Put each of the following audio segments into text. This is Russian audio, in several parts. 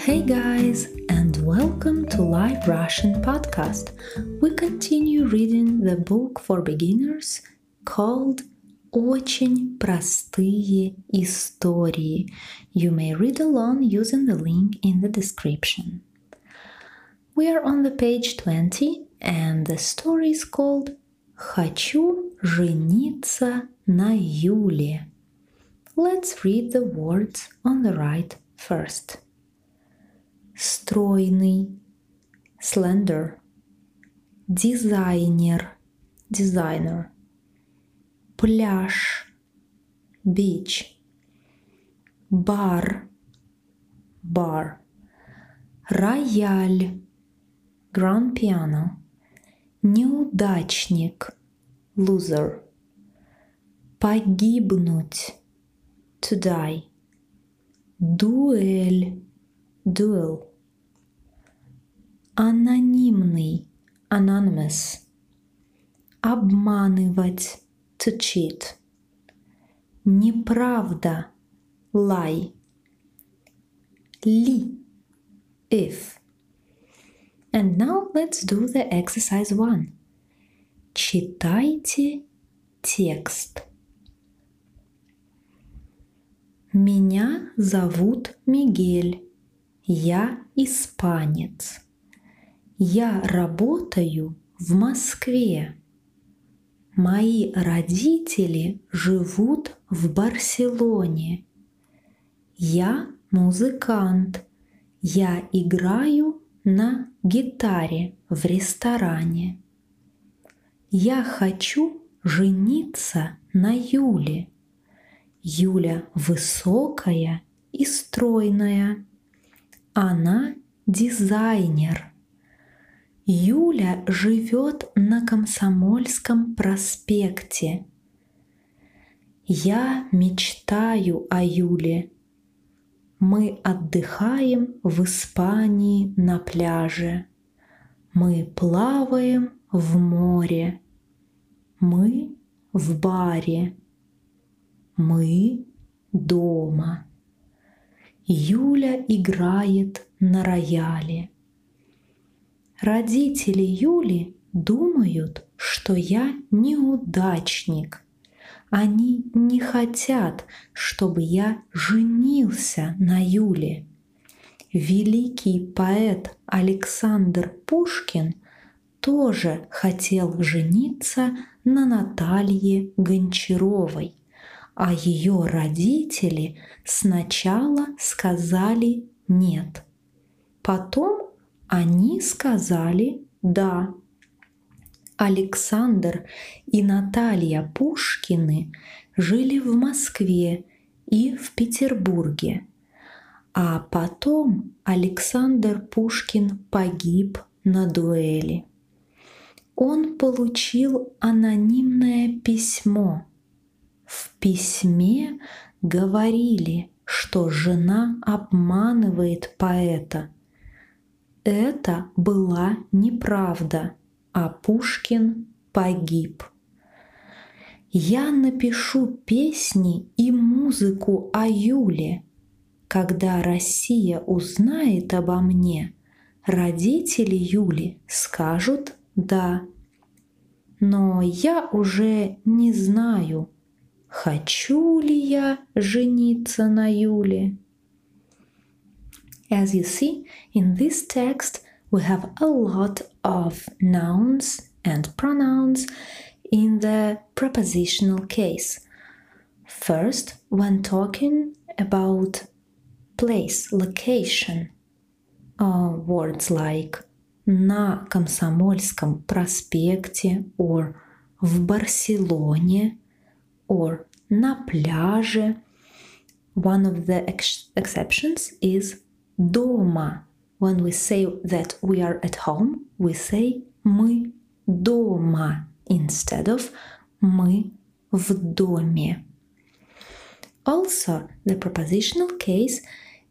Hey guys, and welcome to Live Russian Podcast. We continue reading the book for beginners called Очень простые истории. You may read along using the link in the description. We are on the page 20, and the story is called Хочу жениться на Юле. Let's read the words on the right first. Стройный, slender, дизайнер, designer, пляж, beach, бар, bar, рояль, grand piano, неудачник, loser, погибнуть, to die, дуэль, duel, анонимный, anonymous, обманывать, to cheat, неправда, lie, ли, if. And now let's do the exercise one. Читайте текст. Меня зовут Мигель. Я испанец. Я работаю в Москве. Мои родители живут в Барселоне. Я музыкант. Я играю на гитаре в ресторане. Я хочу жениться на Юле. Юля высокая и стройная. Она дизайнер. Юля живет на Комсомольском проспекте. Я мечтаю о Юле. Мы отдыхаем в Испании на пляже. Мы плаваем в море. Мы в баре. Мы дома. Юля играет на рояле. Родители Юли думают, что я неудачник. Они не хотят, чтобы я женился на Юле. Великий поэт Александр Пушкин тоже хотел жениться на Наталье Гончаровой, а ее родители сначала сказали нет. Потом они сказали да. Александр и Наталья Пушкины жили в Москве и в Петербурге. А потом Александр Пушкин погиб на дуэли. Он получил анонимное письмо. В письме говорили, что жена обманывает поэта. Это была неправда – а Пушкин погиб. Я напишу песни и музыку о Юле. Когда Россия узнает обо мне, родители Юли скажут «да». Но я уже не знаю, хочу ли я жениться на Юле. As you see, in this text – we have a lot of nouns and pronouns in the prepositional case. First, when talking about place, location, uh, words like на Комсомольском проспекте or в Барселоне or на пляже. One of the ex exceptions is дома when we say that we are at home, we say мы дома instead of мы в доме. Also, the prepositional case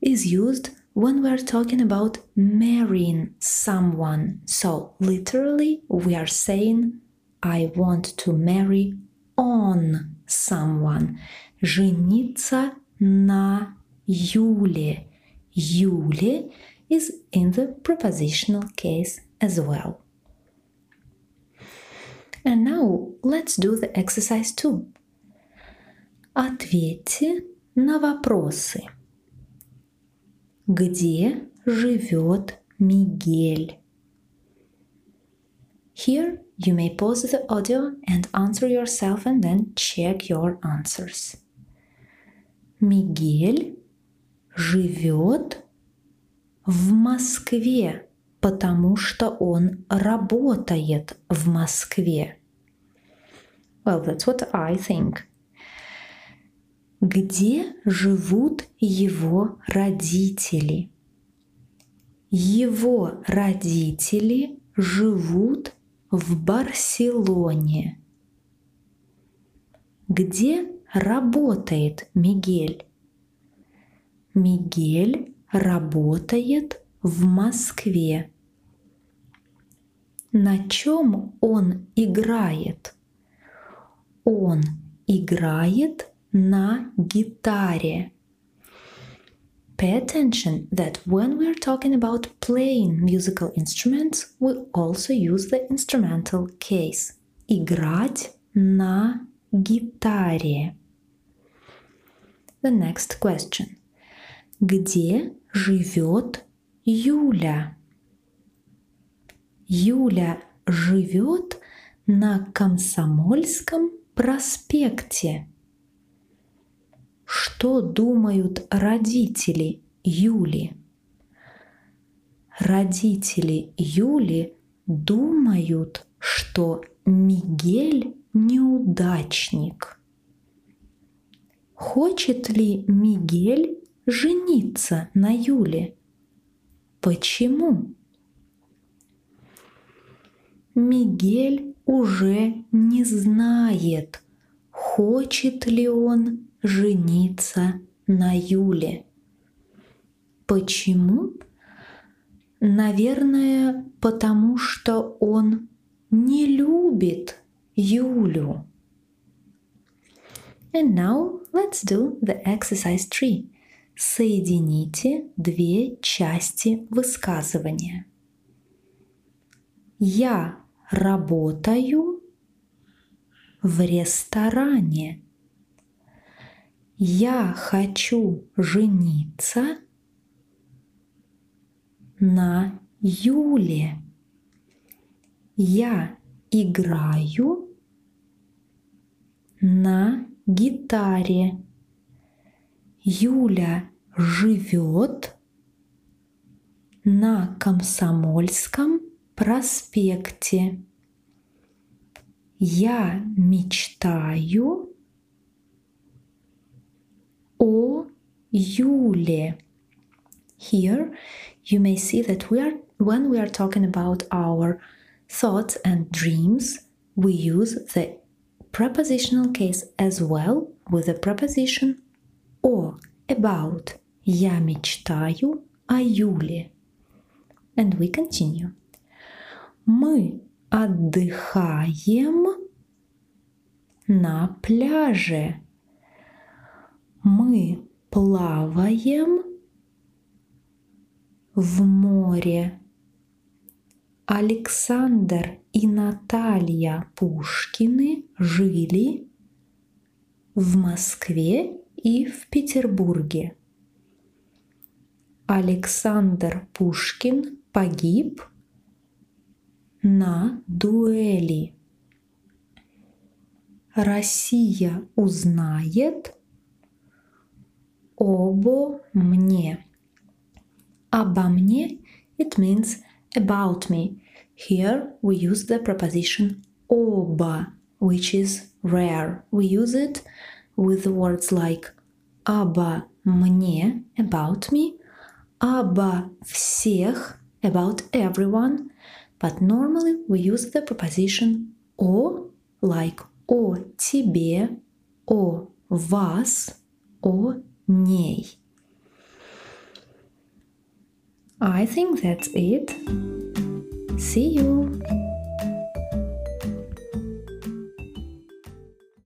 is used when we are talking about marrying someone. So, literally, we are saying, I want to marry on someone. Жениться на Юле Юле is in the prepositional case as well. And now let's do the exercise 2. Ответьте на вопросы. Где живет Мигель? Here you may pause the audio and answer yourself and then check your answers. Мигель живет в Москве, потому что он работает в Москве. Well, that's what I think. Где живут его родители? Его родители живут в Барселоне. Где работает Мигель? Мигель работает в Москве. На чем он играет? Он играет на гитаре. Pay attention that when we're talking about playing musical instruments, we also use the instrumental case. Играть на гитаре. The next question. Где живет Юля? Юля живет на Комсомольском проспекте. Что думают родители Юли? Родители Юли думают, что Мигель неудачник. Хочет ли Мигель жениться на Юле? Почему? Мигель уже не знает, хочет ли он жениться на Юле. Почему? Наверное, потому что он не любит Юлю. And now let's do the exercise 3. Соедините две части высказывания. Я работаю в ресторане. Я хочу жениться на Юле. Я играю на гитаре. Юля живет на Комсомольском проспекте. Я мечтаю о Юле. Here you may see that we are when we are talking about our thoughts and dreams, we use the prepositional case as well with the preposition о about. Я мечтаю о Юле. And we continue. Мы отдыхаем на пляже. Мы плаваем в море. Александр и Наталья Пушкины жили в Москве и в Петербурге. Александр Пушкин погиб на дуэли. Россия узнает обо мне. Обо мне it means about me. Here we use the preposition оба, which is rare. We use it with words like обо мне, about me, обо всех, about everyone, but normally we use the preposition о, like о тебе, о вас, о ней. I think that's it. See you!